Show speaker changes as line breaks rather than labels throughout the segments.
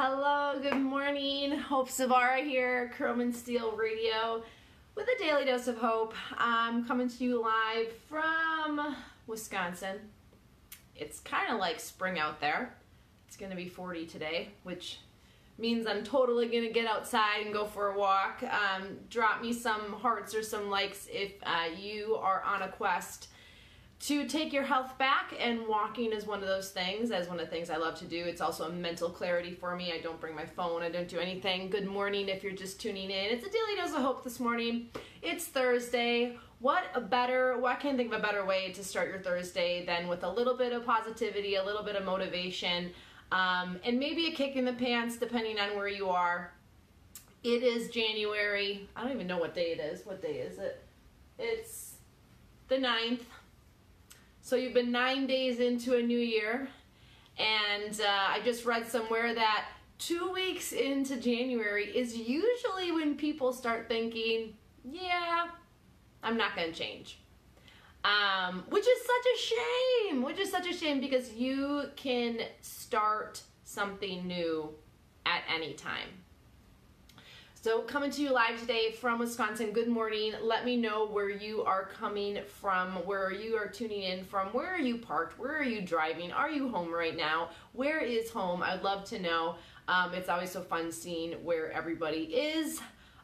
Hello, good morning. Hope Zvara here, Chrome and Steel Radio with a daily dose of hope. I'm coming to you live from Wisconsin. It's kind of like spring out there. It's going to be 40 today, which means I'm totally going to get outside and go for a walk. Um, drop me some hearts or some likes if uh, you are on a quest to take your health back and walking is one of those things as one of the things i love to do. It's also a mental clarity for me. I don't bring my phone i don't do anything. Good morning if you're just tuning in. It's a daily dose of hope this morning. It's thursday. What a better what can't think of a better way to start your thursday than with a little bit of positivity a little bit of motivation um, and maybe a kick in the pants depending on where you are. It is january. I don't even know what day it is. What day is it? It's the 9th so you've been nine days into a new year, and uh, I just read somewhere that two weeks into January is usually when people start thinking, yeah, I'm not going to change. Um, which is such a shame, which is such a shame because you can start something new at any time. So, coming to you live today from Wisconsin. Good morning. Let me know where you are coming from, where you are tuning in from, where are you parked, where are you driving, are you home right now, where is home? I'd love to know. Um, it's always so fun seeing where everybody is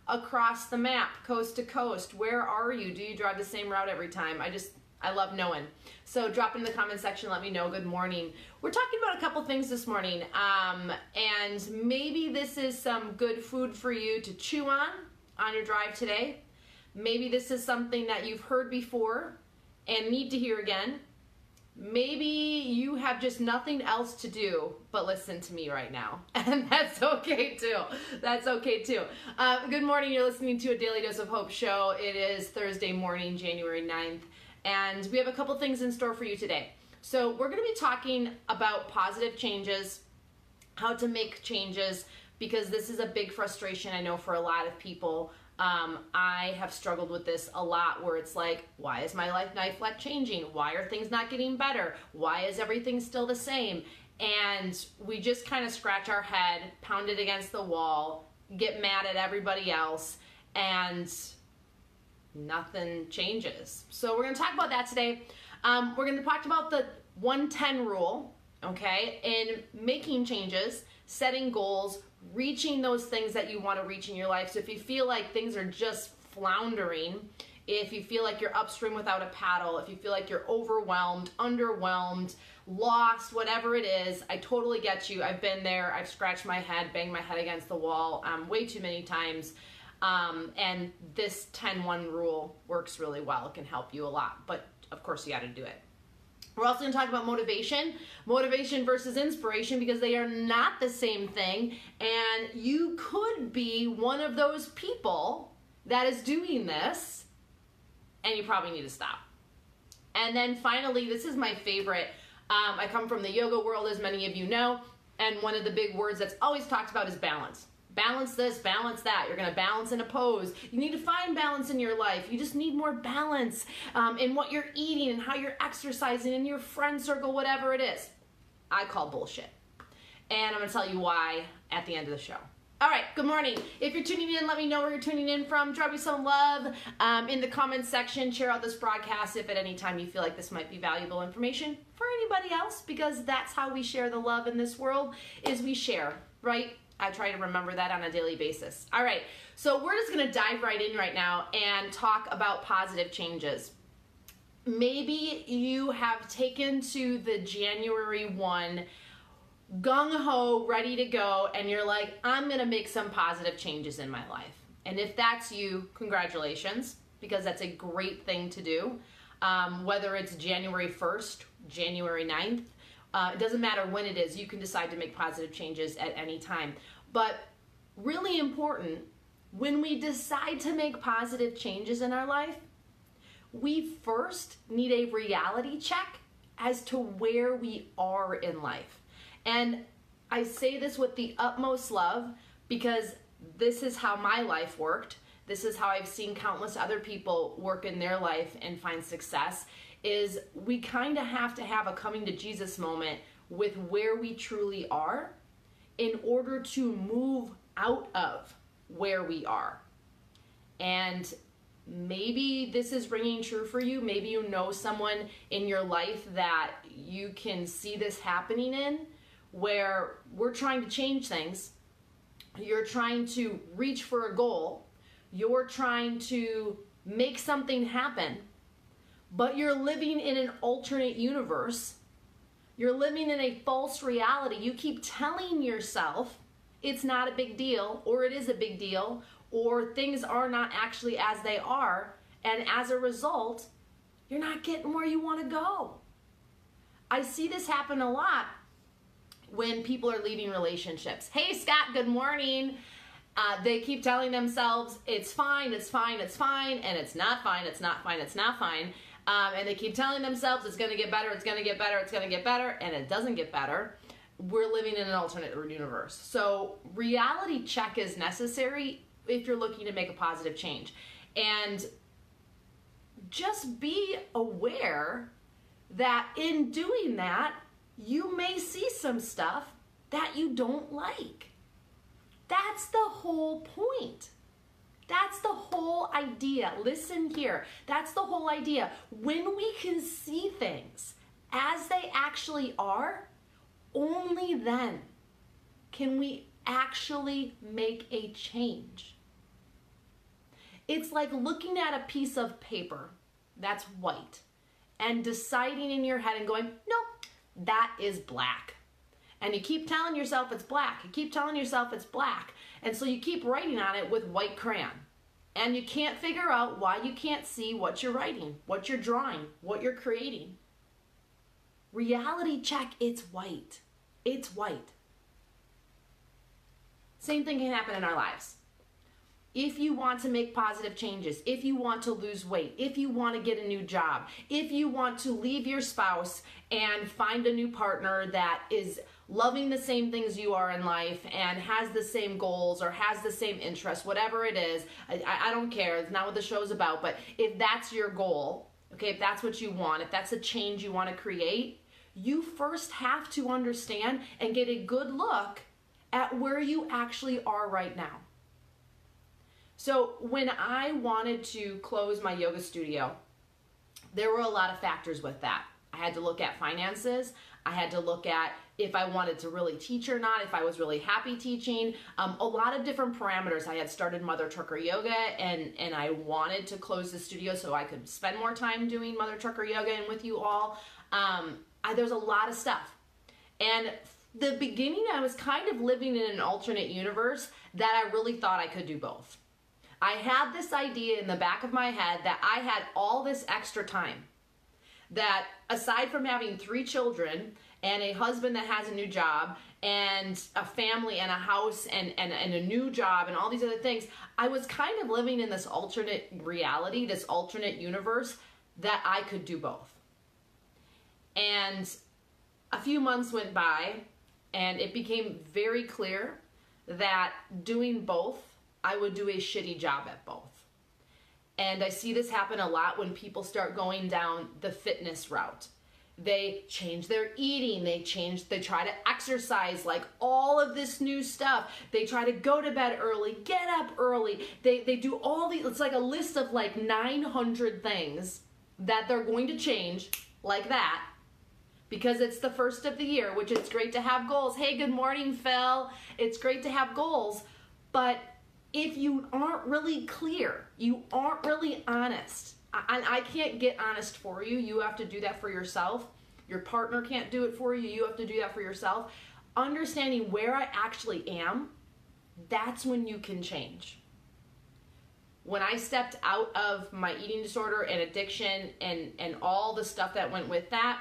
across the map, coast to coast. Where are you? Do you drive the same route every time? I just I love knowing. So drop in the comment section, let me know. Good morning. We're talking about a couple things this morning, um, and maybe this is some good food for you to chew on on your drive today. Maybe this is something that you've heard before and need to hear again. Maybe you have just nothing else to do but listen to me right now. And that's okay too. That's okay too. Uh, good morning. You're listening to a Daily Dose of Hope show. It is Thursday morning, January 9th and we have a couple things in store for you today. So, we're going to be talking about positive changes, how to make changes, because this is a big frustration I know for a lot of people. Um, I have struggled with this a lot where it's like, why is my life life not changing? Why are things not getting better? Why is everything still the same? And we just kind of scratch our head, pound it against the wall, get mad at everybody else, and nothing changes. So we're to talk about that today. Um, we're to talk about the 110 rule, okay, in making changes, setting goals, reaching those things that you want to reach in your life. So if you feel like things are just floundering, if you feel like you're upstream without a paddle, if you feel like you're overwhelmed, underwhelmed, lost, whatever it is, I totally get you. I've been there. I've scratched my head, banged my head against the wall um, way too many times. Um, and this 10-1 rule works really well. It can help you a lot, but of course you got to do it. We're also going to talk about motivation, motivation versus inspiration because they are not the same thing. And you could be one of those people that is doing this, and you probably need to stop. And then finally, this is my favorite. Um, I come from the yoga world, as many of you know, and one of the big words that's always talked about is balance balance this, balance that. You're going to balance in a pose. You need to find balance in your life. You just need more balance um, in what you're eating and how you're exercising in your friend circle, whatever it is. I call bullshit. And I'm going to tell you why at the end of the show. All right, good morning. If you're tuning in, let me know where you're tuning in from. Drop me some love um, in the comments section. Share out this broadcast if at any time you feel like this might be valuable information for anybody else, because that's how we share the love in this world, is we share, right? I try to remember that on a daily basis. All right, so we're just gonna dive right in right now and talk about positive changes. Maybe you have taken to the January 1 gung ho, ready to go, and you're like, I'm gonna make some positive changes in my life. And if that's you, congratulations, because that's a great thing to do. Um, whether it's January 1st, January 9th, uh, it doesn't matter when it is, you can decide to make positive changes at any time. But really important, when we decide to make positive changes in our life, we first need a reality check as to where we are in life. And I say this with the utmost love because this is how my life worked. This is how I've seen countless other people work in their life and find success is we kind of have to have a coming to Jesus moment with where we truly are in order to move out of where we are. And maybe this is ringing true for you. Maybe you know someone in your life that you can see this happening in where we're trying to change things. You're trying to reach for a goal. You're trying to make something happen, but you're living in an alternate universe. You're living in a false reality. You keep telling yourself it's not a big deal, or it is a big deal, or things are not actually as they are. And as a result, you're not getting where you want to go. I see this happen a lot when people are leaving relationships. Hey, Scott, good morning. Uh, they keep telling themselves it's fine, it's fine, it's fine, and it's not fine, it's not fine, it's not fine. Um, and they keep telling themselves it's going to get better, it's going to get better, it's going to get better, and it doesn't get better. We're living in an alternate universe. So, reality check is necessary if you're looking to make a positive change. And just be aware that in doing that, you may see some stuff that you don't like. That's the whole point. That's the whole idea. Listen here. That's the whole idea. When we can see things as they actually are, only then can we actually make a change. It's like looking at a piece of paper that's white and deciding in your head and going, nope, that is black and you keep telling yourself it's black. You keep telling yourself it's black. And so you keep writing on it with white crayon. And you can't figure out why you can't see what you're writing, what you're drawing, what you're creating. Reality check, it's white. It's white. Same thing can happen in our lives. If you want to make positive changes, if you want to lose weight, if you want to get a new job, if you want to leave your spouse and find a new partner that is loving the same things you are in life and has the same goals or has the same interests, whatever it is, I, I don't care. It's not what the show's about. But if that's your goal, okay, if that's what you want, if that's a change you want to create, you first have to understand and get a good look at where you actually are right now. So, when I wanted to close my yoga studio, there were a lot of factors with that. I had to look at finances. I had to look at if I wanted to really teach or not, if I was really happy teaching. Um, a lot of different parameters. I had started Mother Trucker Yoga and, and I wanted to close the studio so I could spend more time doing Mother Trucker Yoga and with you all. Um, I, there's a lot of stuff. And the beginning, I was kind of living in an alternate universe that I really thought I could do both. I had this idea in the back of my head that I had all this extra time. That aside from having three children and a husband that has a new job and a family and a house and, and, and a new job and all these other things, I was kind of living in this alternate reality, this alternate universe that I could do both. And a few months went by and it became very clear that doing both, I would do a shitty job at both. And I see this happen a lot when people start going down the fitness route they change their eating they change they try to exercise like all of this new stuff. They try to go to bed early get up early. They they do all the it's like a list of like 900 things that they're going to change like that because it's the first of the year which it's great to have goals. Hey good morning phil. It's great to have goals but if you aren't really clear you aren't really honest and I can't get honest for you. You have to do that for yourself. Your partner can't do it for you. You have to do that for yourself. Understanding where I actually am, that's when you can change. When I stepped out of my eating disorder and addiction and, and all the stuff that went with that,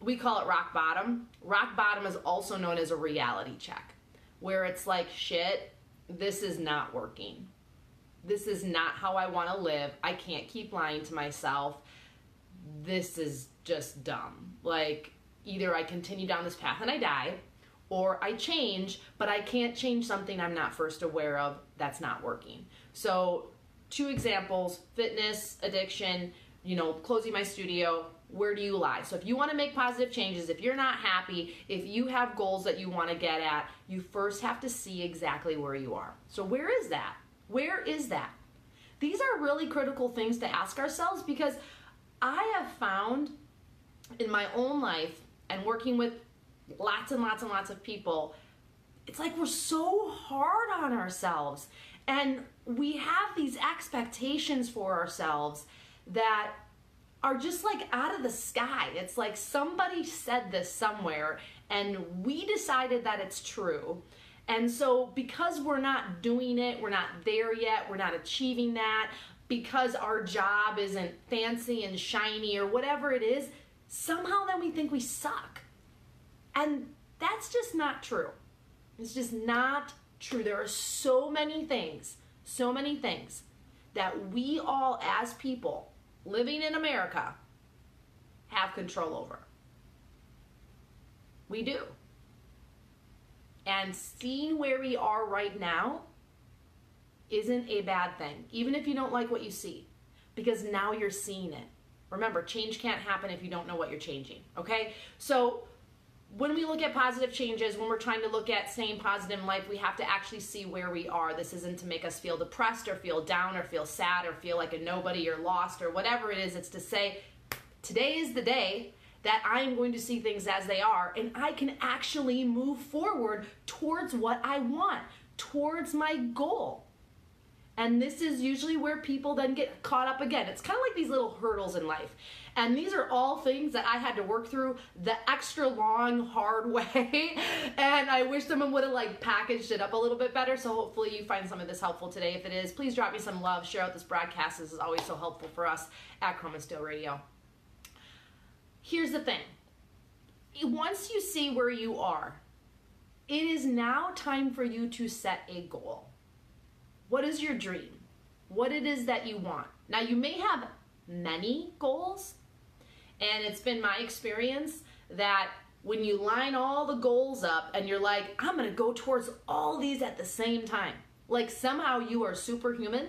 we call it rock bottom. Rock bottom is also known as a reality check, where it's like, shit, this is not working this is not how I want to live. I can't keep lying to myself. This is just dumb. Like, either I continue down this path and I die, or I change, but I can't change something I'm not first aware of that's not working. So, two examples fitness, addiction, you know, closing my studio, where do you lie? So if you want to make positive changes, if you're not happy, if you have goals that you want to get at, you first have to see exactly where you are. So where is that? Where is that? These are really critical things to ask ourselves because I have found in my own life and working with lots and lots and lots of people, it's like we're so hard on ourselves and we have these expectations for ourselves that are just like out of the sky. It's like somebody said this somewhere and we decided that it's true. And so, because we're not doing it, we're not there yet, we're not achieving that, because our job isn't fancy and shiny or whatever it is, somehow then we think we suck. And that's just not true. It's just not true. There are so many things, so many things that we all as people living in America have control over. We do. And seeing where we are right now isn't a bad thing, even if you don't like what you see, because now you're seeing it. Remember, change can't happen if you don't know what you're changing, okay? So, when we look at positive changes, when we're trying to look at staying positive in life, we have to actually see where we are. This isn't to make us feel depressed or feel down or feel sad or feel like a nobody or lost or whatever it is. It's to say, today is the day that I am going to see things as they are and I can actually move forward towards what I want, towards my goal. And this is usually where people then get caught up again. It's kind of like these little hurdles in life. And these are all things that I had to work through the extra long, hard way. and I wish someone would have like packaged it up a little bit better. So hopefully you find some of this helpful today. If it is, please drop me some love. Share out this broadcast. This is always so helpful for us at Chrome and Steel Radio. Here's the thing. Once you see where you are, it is now time for you to set a goal. What is your dream? What it is that you want. Now you may have many goals, and it's been my experience that when you line all the goals up and you're like, I'm gonna go towards all these at the same time, like somehow you are superhuman,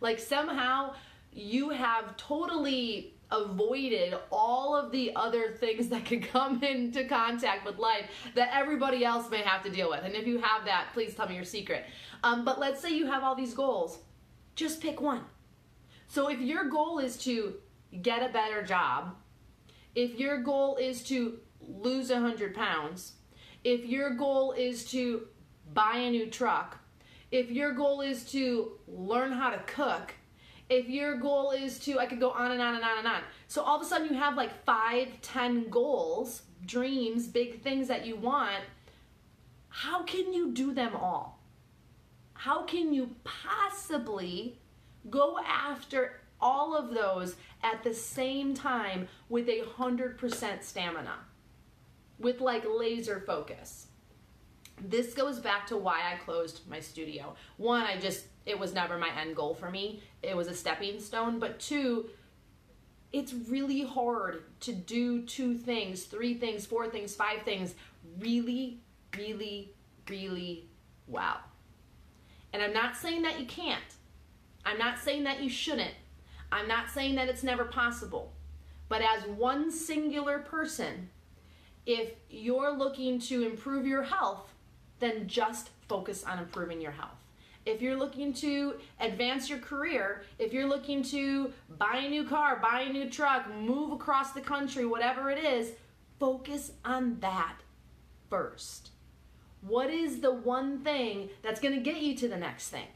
like somehow you have totally avoided all of the other things that could come into contact with life that everybody else may have to deal with. And if you have that, please tell me your secret. Um, but let's say you have all these goals, just pick one. So if your goal is to get a better job, if your goal is to lose 100 pounds, if your goal is to buy a new truck, if your goal is to learn how to cook, if your goal is to, I could go on and on and on and on. So all of a sudden you have like five, ten goals, dreams, big things that you want. How can you do them all? How can you possibly go after all of those at the same time with a 100% stamina, with like laser focus. This goes back to why I closed my studio. One, I just, it was never my end goal for me, it was a stepping stone. But two, it's really hard to do two things, three things, four things, five things really, really, really well. And I'm not saying that you can't. I'm not saying that you shouldn't. I'm not saying that it's never possible. But as one singular person, if you're looking to improve your health, then just focus on improving your health. If you're looking to advance your career, if you're looking to buy a new car, buy a new truck, move across the country, whatever it is, focus on that first. What is the one thing that's going to get you to the next thing?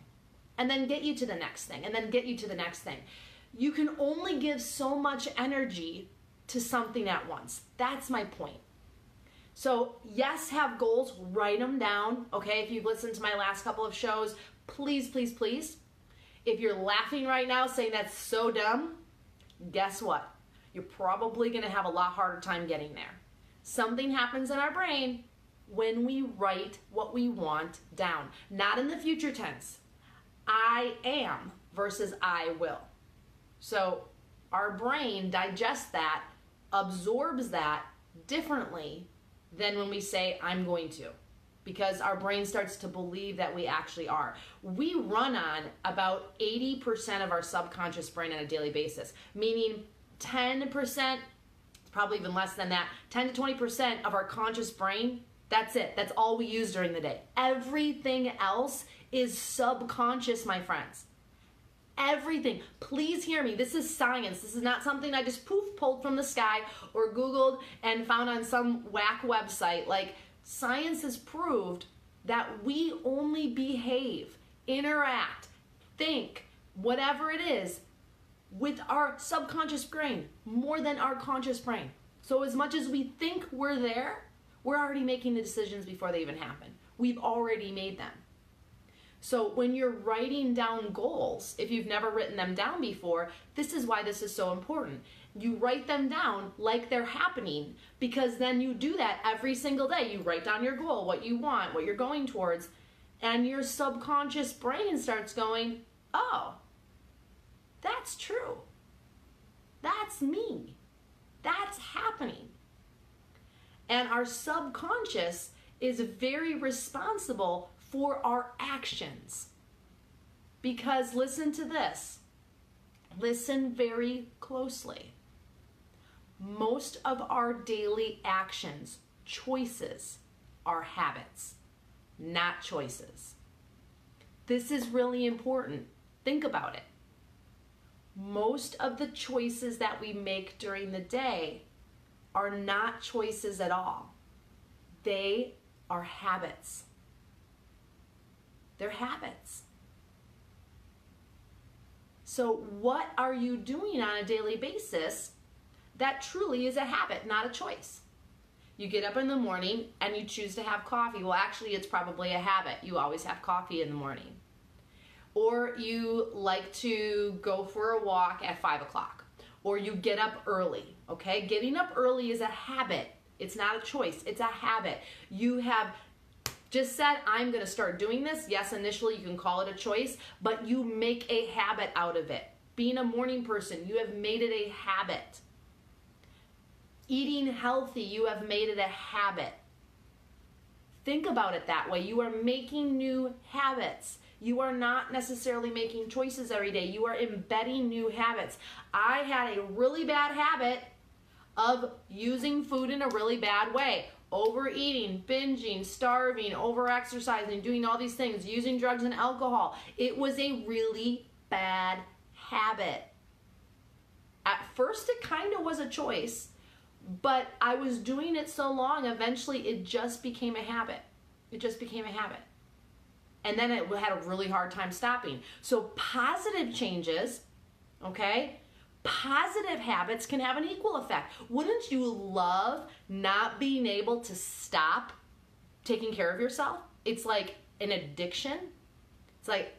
and then get you to the next thing and then get you to the next thing. You can only give so much energy to something at once. That's my point. So, yes, have goals, write them down. Okay, if you've listened to my last couple of shows, please, please, please. If you're laughing right now saying that's so dumb, guess what? You're probably gonna have a lot harder time getting there. Something happens in our brain when we write what we want down, not in the future tense I am versus I will. So our brain digests that, absorbs that differently than when we say I'm going to. Because our brain starts to believe that we actually are. We run on about 80% of our subconscious brain on a daily basis, meaning 10%, probably even less than that, 10 to 20% of our conscious brain, that's it. That's all we use during the day. Everything else is subconscious, my friends. Everything. Please hear me. This is science. This is not something I just poof pulled from the sky or Googled and found on some whack website. Like, science has proved that we only behave, interact, think, whatever it is, with our subconscious brain more than our conscious brain. So, as much as we think we're there, we're already making the decisions before they even happen. We've already made them. So, when you're writing down goals, if you've never written them down before, this is why this is so important. You write them down like they're happening because then you do that every single day. You write down your goal, what you want, what you're going towards, and your subconscious brain starts going, oh, that's true. That's me. That's happening. And our subconscious is very responsible for our actions. Because listen to this. Listen very closely. Most of our daily actions, choices, are habits, not choices. This is really important. Think about it most of the choices that we make during the day are not choices at all. They are habits. They're habits. So, what are you doing on a daily basis that truly is a habit, not a choice? You get up in the morning and you choose to have coffee. Well, actually, it's probably a habit. You always have coffee in the morning or you like to go for a walk at five o'clock, or you get up early. Okay, getting up early is a habit. It's not a choice, it's a habit. You have just said, I'm to start doing this. Yes, initially you can call it a choice, but you make a habit out of it. Being a morning person, you have made it a habit. Eating healthy, you have made it a habit. Think about it that way. You are making new habits. You are not necessarily making choices every day. You are embedding new habits. I had a really bad habit of using food in a really bad way. Overeating, binging, starving, overexercising, doing all these things, using drugs and alcohol. It was a really bad habit. At first, it kind of was a choice, but I was doing it so long, eventually, it just became a habit. It just became a habit and then it had a really hard time stopping. So positive changes, okay, positive habits can have an equal effect. Wouldn't you love not being able to stop taking care of yourself? It's like an addiction. It's like,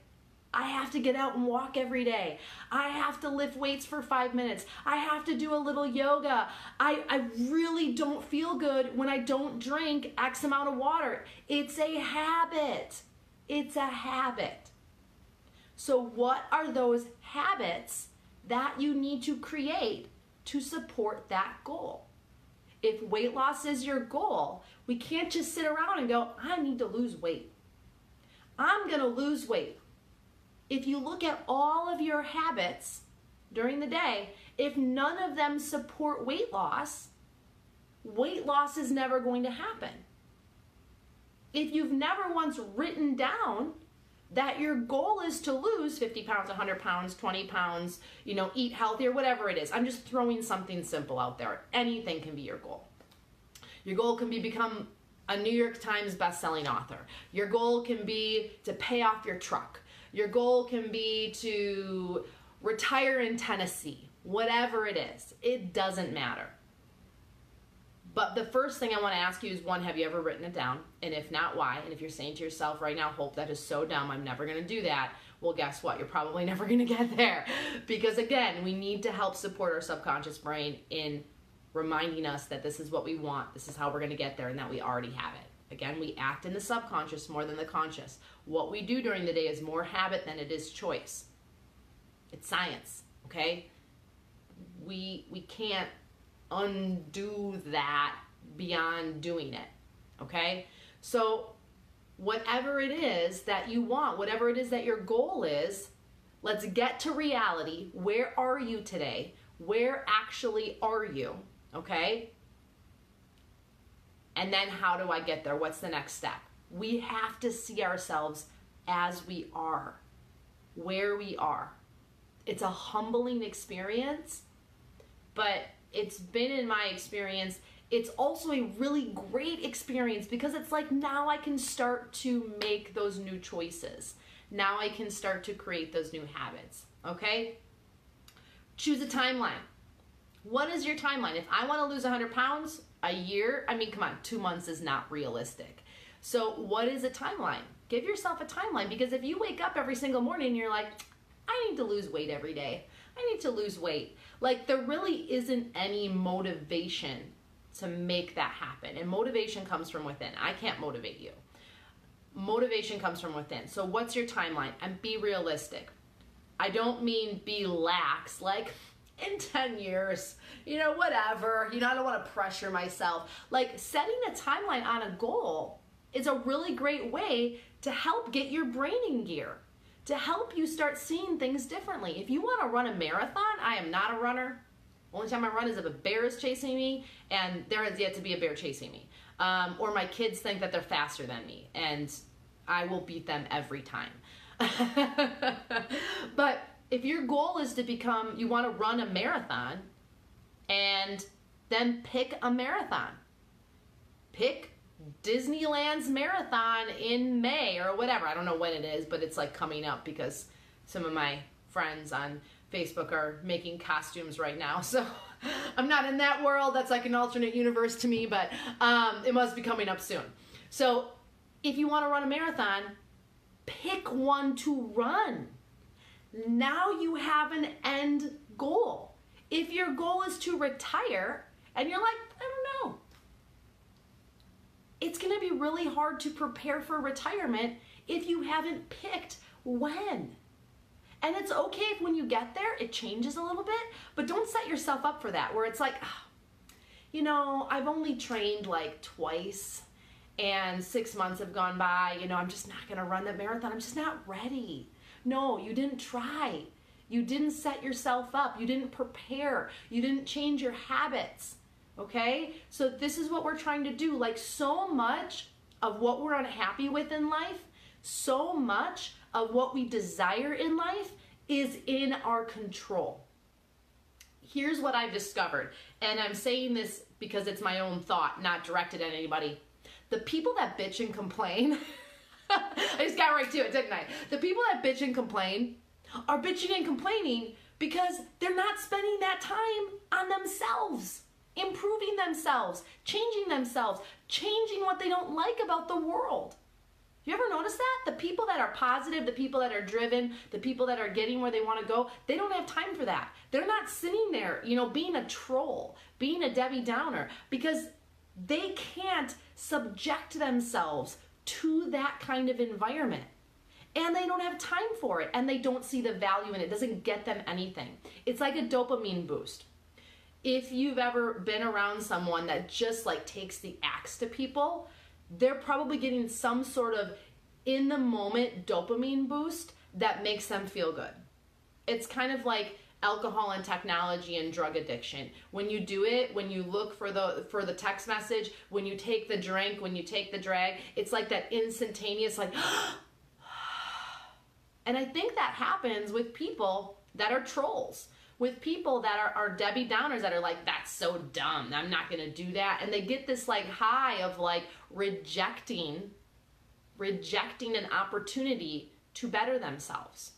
I have to get out and walk every day. I have to lift weights for five minutes. I have to do a little yoga. I, I really don't feel good when I don't drink X amount of water. It's a habit. It's a habit. So, what are those habits that you need to create to support that goal? If weight loss is your goal, we can't just sit around and go, I need to lose weight. I'm going to lose weight. If you look at all of your habits during the day, if none of them support weight loss, weight loss is never going to happen if you've never once written down that your goal is to lose 50 pounds, 100 pounds, 20 pounds, you know, eat healthy or whatever it is. I'm just throwing something simple out there. Anything can be your goal. Your goal can be become a New York Times best-selling author. Your goal can be to pay off your truck. Your goal can be to retire in Tennessee. Whatever it is, it doesn't matter. But the first thing I want to ask you is one, have you ever written it down? And if not, why? And if you're saying to yourself right now, Hope, that is so dumb, I'm never going to do that. Well, guess what? You're probably never going to get there. Because again, we need to help support our subconscious brain in reminding us that this is what we want, this is how we're going to get there, and that we already have it. Again, we act in the subconscious more than the conscious. What we do during the day is more habit than it is choice. It's science, okay? We we can't undo that beyond doing it. Okay? So whatever it is that you want, whatever it is that your goal is, let's get to reality. Where are you today? Where actually are you? Okay? And then how do I get there? What's the next step? We have to see ourselves as we are, where we are. It's a humbling experience, but it's been in my experience. It's also a really great experience because it's like now I can start to make those new choices. Now I can start to create those new habits. Okay? Choose a timeline. What is your timeline? If I want to lose 100 pounds a year, I mean, come on, two months is not realistic. So, what is a timeline? Give yourself a timeline because if you wake up every single morning and you're like, I need to lose weight every day, I need to lose weight, like there really isn't any motivation to make that happen. And motivation comes from within. I can't motivate you. Motivation comes from within. So, what's your timeline? And be realistic. I don't mean be lax, like in 10 years, you know, whatever. You know, I don't want to pressure myself. Like setting a timeline on a goal is a really great way to help get your brain in gear, to help you start seeing things differently. If you want to run a marathon, I am not a runner. Only time I run is if a bear is chasing me, and there has yet to be a bear chasing me. Um, or my kids think that they're faster than me, and I will beat them every time. but if your goal is to become, you want to run a marathon, and then pick a marathon. Pick Disneyland's marathon in May or whatever. I don't know when it is, but it's like coming up because some of my friends on Facebook are making costumes right now. So I'm not in that world. That's like an alternate universe to me, but um, it must be coming up soon. So if you want to run a marathon, pick one to run. Now you have an end goal. If your goal is to retire and you're like, I don't know, it's to be really hard to prepare for retirement if you haven't picked when. And it's okay if when you get there, it changes a little bit, but don't set yourself up for that where it's like, oh, you know, I've only trained like twice and six months have gone by. You know, I'm just not to run the marathon. I'm just not ready. No, you didn't try. You didn't set yourself up. You didn't prepare. You didn't change your habits. Okay? So, this is what we're trying to do. Like, so much of what we're unhappy with in life, so much of what we desire in life is in our control. Here's what I've discovered, and I'm saying this because it's my own thought, not directed at anybody. The people that bitch and complain, I just got right to it, didn't I? The people that bitch and complain are bitching and complaining because they're not spending that time on themselves improving themselves, changing themselves, changing what they don't like about the world. You ever notice that? The people that are positive, the people that are driven, the people that are getting where they want to go, they don't have time for that. They're not sitting there, you know, being a troll, being a Debbie Downer, because they can't subject themselves to that kind of environment. And they don't have time for it, and they don't see the value in it. It doesn't get them anything. It's like a dopamine boost if you've ever been around someone that just like takes the axe to people, they're probably getting some sort of in the moment dopamine boost that makes them feel good. It's kind of like alcohol and technology and drug addiction. When you do it, when you look for the for the text message, when you take the drink, when you take the drag, it's like that instantaneous like and I think that happens with people that are trolls with people that are, are Debbie Downers that are like, that's so dumb. I'm not to do that. And they get this like high of like rejecting, rejecting an opportunity to better themselves.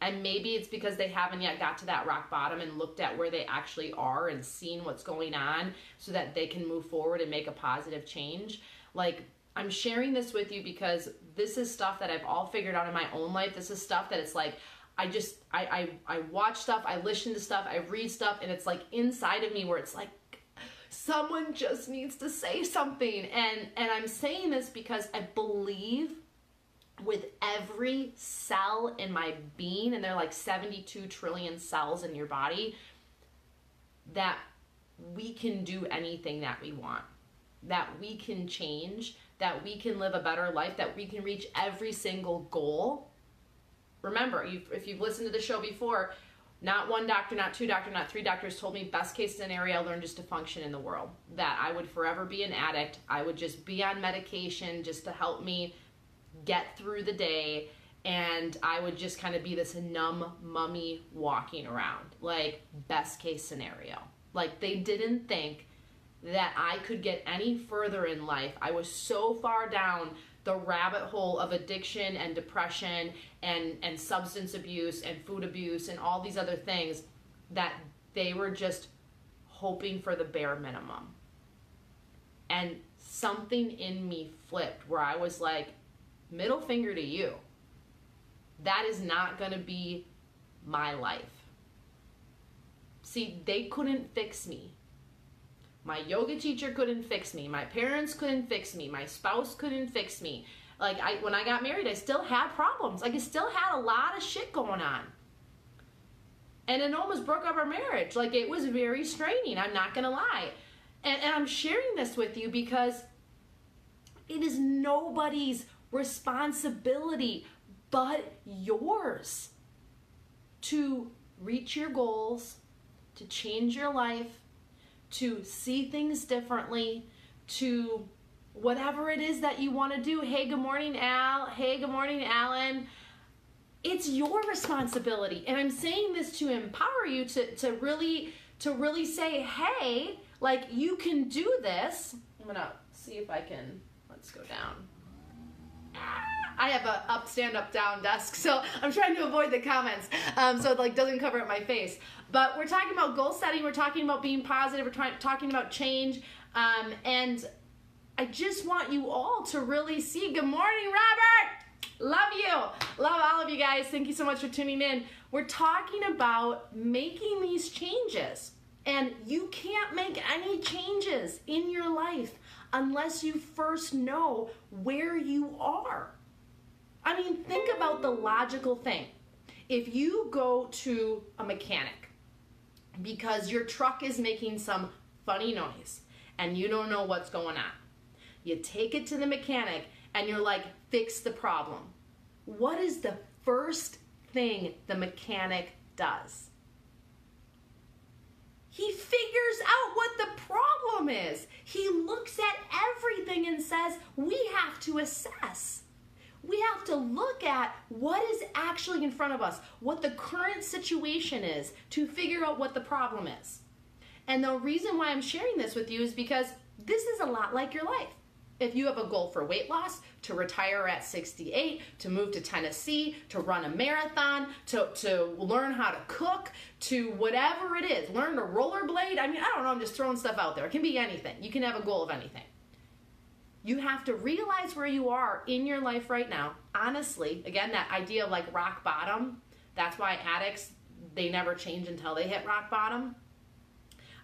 And maybe it's because they haven't yet got to that rock bottom and looked at where they actually are and seen what's going on so that they can move forward and make a positive change. Like, I'm sharing this with you because this is stuff that I've all figured out in my own life. This is stuff that it's like, I just I, I I watch stuff, I listen to stuff, I read stuff, and it's like inside of me where it's like someone just needs to say something. And and I'm saying this because I believe with every cell in my being, and there are like 72 trillion cells in your body, that we can do anything that we want, that we can change, that we can live a better life, that we can reach every single goal. Remember, if you've listened to the show before, not one doctor, not two doctors, not three doctors told me best case scenario, learn just to function in the world. That I would forever be an addict. I would just be on medication just to help me get through the day. And I would just kind of be this numb mummy walking around. Like, best case scenario. Like, they didn't think that I could get any further in life. I was so far down the rabbit hole of addiction and depression and and substance abuse and food abuse and all these other things that they were just hoping for the bare minimum. And something in me flipped where I was like, middle finger to you. That is not going to be my life. See, they couldn't fix me. My yoga teacher couldn't fix me. My parents couldn't fix me. My spouse couldn't fix me. Like I when I got married, I still had problems. Like I still had a lot of shit going on. And it almost broke up our marriage. Like it was very straining, I'm not gonna lie. And, and I'm sharing this with you because it is nobody's responsibility but yours to reach your goals, to change your life, to see things differently, to whatever it is that you want to do. Hey, good morning, Al. Hey, good morning, Alan. It's your responsibility. And I'm saying this to empower you to, to really to really say, hey, like you can do this. I'm gonna see if I can let's go down. I have a up, stand up, down desk, so I'm trying to avoid the comments, um, so it like doesn't cover up my face. But we're talking about goal setting. We're talking about being positive. We're trying, talking about change, um, and I just want you all to really see. Good morning, Robert. Love you. Love all of you guys. Thank you so much for tuning in. We're talking about making these changes. And you can't make any changes in your life unless you first know where you are. I mean, think about the logical thing. If you go to a mechanic because your truck is making some funny noise and you don't know what's going on, you take it to the mechanic and you're like, fix the problem. What is the first thing the mechanic does? He figures out what the problem is. He looks at everything and says, we have to assess. We have to look at what is actually in front of us, what the current situation is, to figure out what the problem is. And the reason why I'm sharing this with you is because this is a lot like your life. If you have a goal for weight loss, to retire at 68, to move to Tennessee, to run a marathon, to, to learn how to cook, to whatever it is, learn to rollerblade. I mean, I don't know, I'm just throwing stuff out there. It can be anything. You can have a goal of anything. You have to realize where you are in your life right now. Honestly, again, that idea of like rock bottom, that's why addicts, they never change until they hit rock bottom.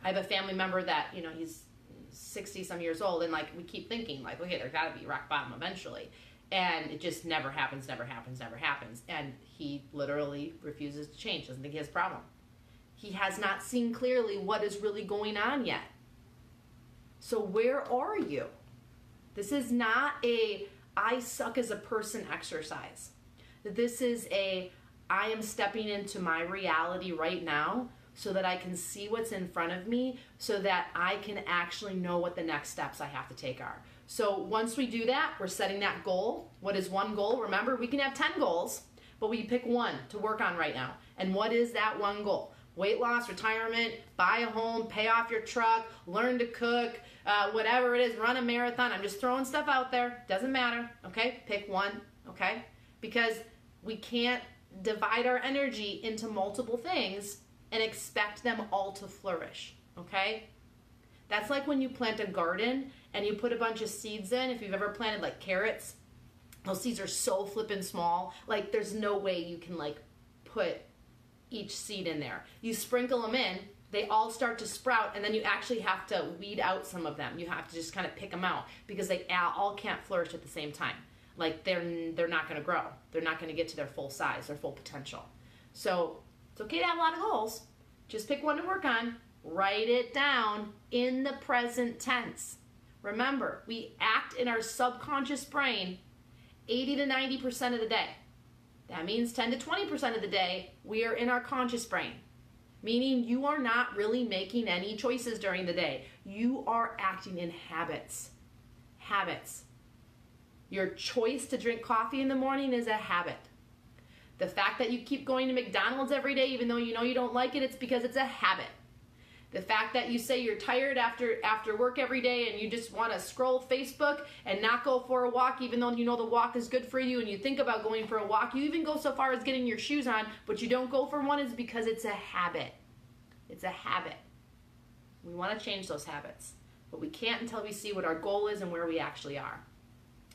I have a family member that, you know, he's 60 some years old and like we keep thinking like okay there got to be rock bottom eventually. And it just never happens never happens never happens. And he literally refuses to change doesn't think he has a problem. He has not seen clearly what is really going on yet. So where are you? This is not a i suck as a person exercise. This is a i am stepping into my reality right now so that I can see what's in front of me so that I can actually know what the next steps I have to take are. So once we do that, we're setting that goal. What is one goal? Remember, we can have 10 goals, but we pick one to work on right now. And what is that one goal? Weight loss, retirement, buy a home, pay off your truck, learn to cook, uh, whatever it is, run a marathon. I'm just throwing stuff out there. Doesn't matter. Okay? Pick one. Okay? Because we can't divide our energy into multiple things and expect them all to flourish, okay? That's like when you plant a garden and you put a bunch of seeds in. If you've ever planted like carrots, those seeds are so flippin' small. Like there's no way you can like put each seed in there. You sprinkle them in, they all start to sprout, and then you actually have to weed out some of them. You have to just kind of pick them out because they all can't flourish at the same time. Like they're they're not going to grow. They're not going to get to their full size, their full potential. So it's okay to have a lot of goals. Just pick one to work on. Write it down in the present tense. Remember, we act in our subconscious brain 80 to 90% of the day. That means 10 to 20% of the day we are in our conscious brain, meaning you are not really making any choices during the day. You are acting in habits. Habits. Your choice to drink coffee in the morning is a habit. The fact that you keep going to McDonald's every day, even though you know you don't like it, it's because it's a habit. The fact that you say you're tired after after work every day and you just want to scroll Facebook and not go for a walk even though you know the walk is good for you and you think about going for a walk, you even go so far as getting your shoes on, but you don't go for one is because it's a habit. It's a habit. We want to change those habits, but we can't until we see what our goal is and where we actually are.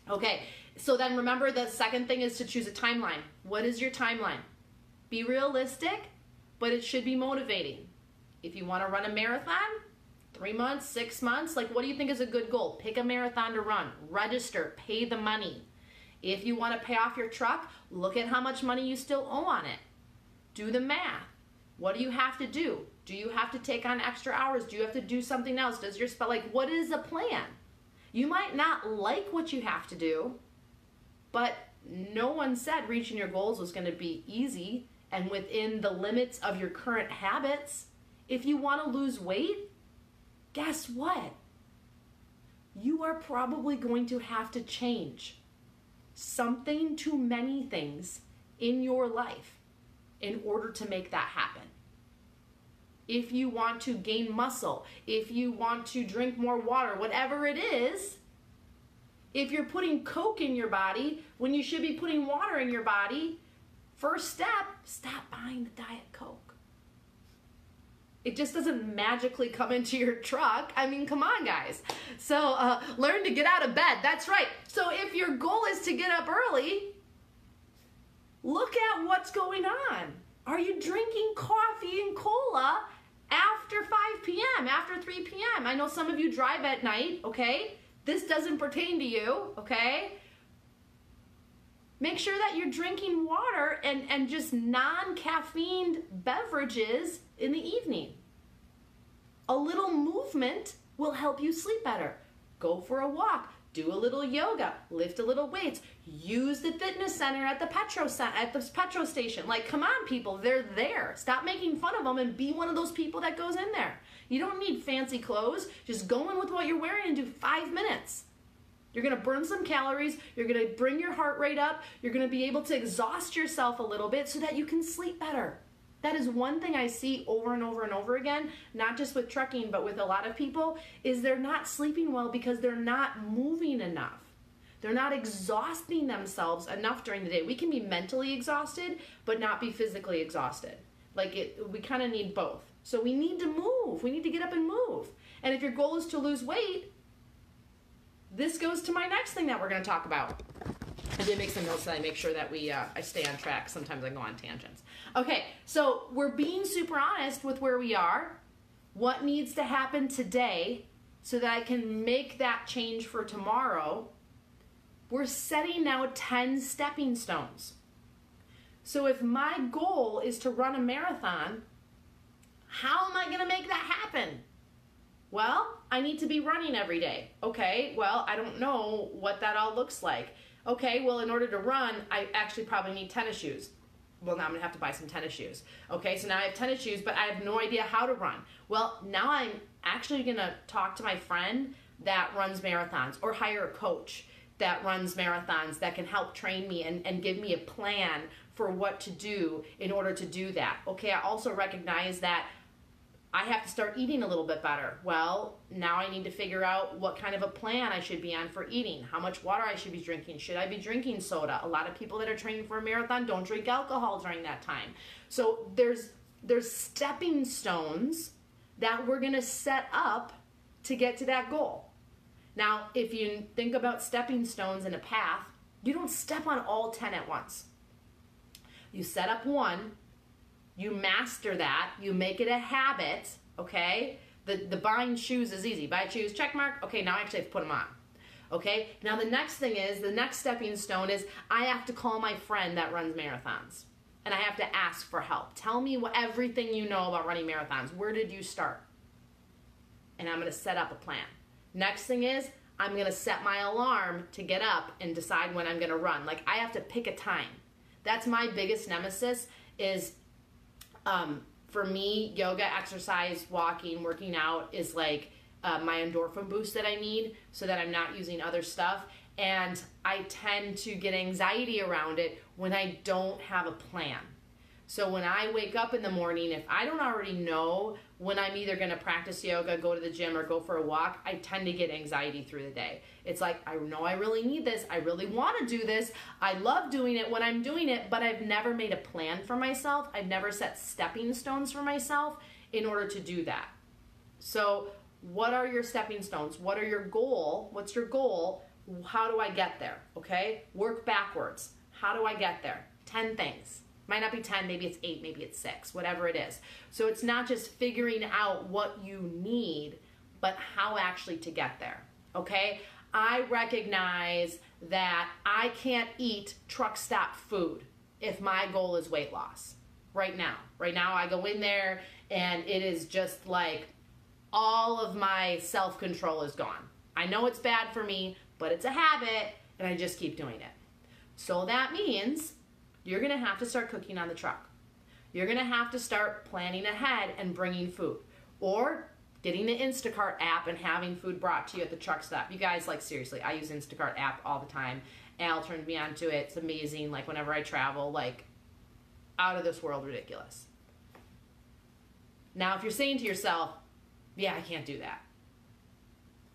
Okay, so then remember the second thing is to choose a timeline. What is your timeline? Be realistic, but it should be motivating. If you want to run a marathon, three months, six months, like what do you think is a good goal? Pick a marathon to run, register, pay the money. If you want to pay off your truck, look at how much money you still owe on it. Do the math. What do you have to do? Do you have to take on extra hours? Do you have to do something else? Does your spell like what is a plan? You might not like what you have to do, but no one said reaching your goals was going to be easy and within the limits of your current habits. If you want to lose weight, guess what? You are probably going to have to change something to many things in your life in order to make that happen. If you want to gain muscle, if you want to drink more water, whatever it is, if you're putting Coke in your body when you should be putting water in your body, first step, stop buying the Diet Coke it just doesn't magically come into your truck. I mean, come on, guys. So uh, learn to get out of bed. That's right. So if your goal is to get up early, look at what's going on. Are you drinking coffee and cola after 5 p.m., after 3 p.m.? I know some of you drive at night, okay? This doesn't pertain to you, okay? Make sure that you're drinking water and, and just non caffeined beverages in the evening. A little movement will help you sleep better. Go for a walk, do a little yoga, lift a little weights, use the fitness center at the petro at the petro station. Like, come on, people, they're there. Stop making fun of them and be one of those people that goes in there. You don't need fancy clothes. Just go in with what you're wearing and do five minutes. You're going to burn some calories. You're going to bring your heart rate up. You're going to be able to exhaust yourself a little bit so that you can sleep better. That is one thing I see over and over and over again, not just with trucking, but with a lot of people, is they're not sleeping well because they're not moving enough. They're not exhausting themselves enough during the day. We can be mentally exhausted, but not be physically exhausted. Like it, we kind of need both. So we need to move. We need to get up and move. And if your goal is to lose weight, this goes to my next thing that we're going to talk about. I did make some notes that I make sure that we uh, I stay on track. Sometimes I go on tangents. Okay, so we're being super honest with where we are, what needs to happen today, so that I can make that change for tomorrow. We're setting now 10 stepping stones. So if my goal is to run a marathon, how am I going to make that happen? Well, I need to be running every day. Okay, well, I don't know what that all looks like. Okay, well, in order to run, I actually probably need tennis shoes. Well, now I'm gonna have to buy some tennis shoes. Okay, so now I have tennis shoes, but I have no idea how to run. Well, now I'm actually gonna talk to my friend that runs marathons or hire a coach that runs marathons that can help train me and, and give me a plan for what to do in order to do that. Okay, I also recognize that I have to start eating a little bit better. Well, now I need to figure out what kind of a plan I should be on for eating, how much water I should be drinking. Should I be drinking soda? A lot of people that are training for a marathon don't drink alcohol during that time. So there's there's stepping stones that we're going to set up to get to that goal. Now, if you think about stepping stones in a path, you don't step on all 10 at once. You set up one, you master that, you make it a habit, okay? The, the buying shoes is easy. Buy shoes, check mark. Okay, now I actually have to put them on. Okay, now the next thing is, the next stepping stone is I have to call my friend that runs marathons and I have to ask for help. Tell me what, everything you know about running marathons. Where did you start? And I'm gonna set up a plan. Next thing is, I'm to set my alarm to get up and decide when I'm to run. Like I have to pick a time. That's my biggest nemesis is um, for me, yoga, exercise, walking, working out is like uh, my endorphin boost that I need so that I'm not using other stuff. And I tend to get anxiety around it when I don't have a plan. So when I wake up in the morning, if I don't already know when I'm either going to practice yoga, go to the gym, or go for a walk, I tend to get anxiety through the day. It's like, I know I really need this. I really want to do this. I love doing it when I'm doing it, but I've never made a plan for myself. I've never set stepping stones for myself in order to do that. So, what are your stepping stones? What are your goal? What's your goal? How do I get there? Okay? Work backwards. How do I get there? 10 things. Might not be 10, maybe it's 8, maybe it's 6, whatever it is. So it's not just figuring out what you need, but how actually to get there. Okay? I recognize that I can't eat truck stop food if my goal is weight loss. Right now. Right now, I go in there and it is just like all of my self control is gone. I know it's bad for me, but it's a habit and I just keep doing it. So that means you're going to have to start cooking on the truck. You're going to have to start planning ahead and bringing food or getting the Instacart app and having food brought to you at the truck stop. You guys, like, seriously, I use Instacart app all the time. Al turned me on to it. It's amazing. Like, whenever I travel, like, out of this world ridiculous. Now, if you're saying to yourself, yeah, I can't do that.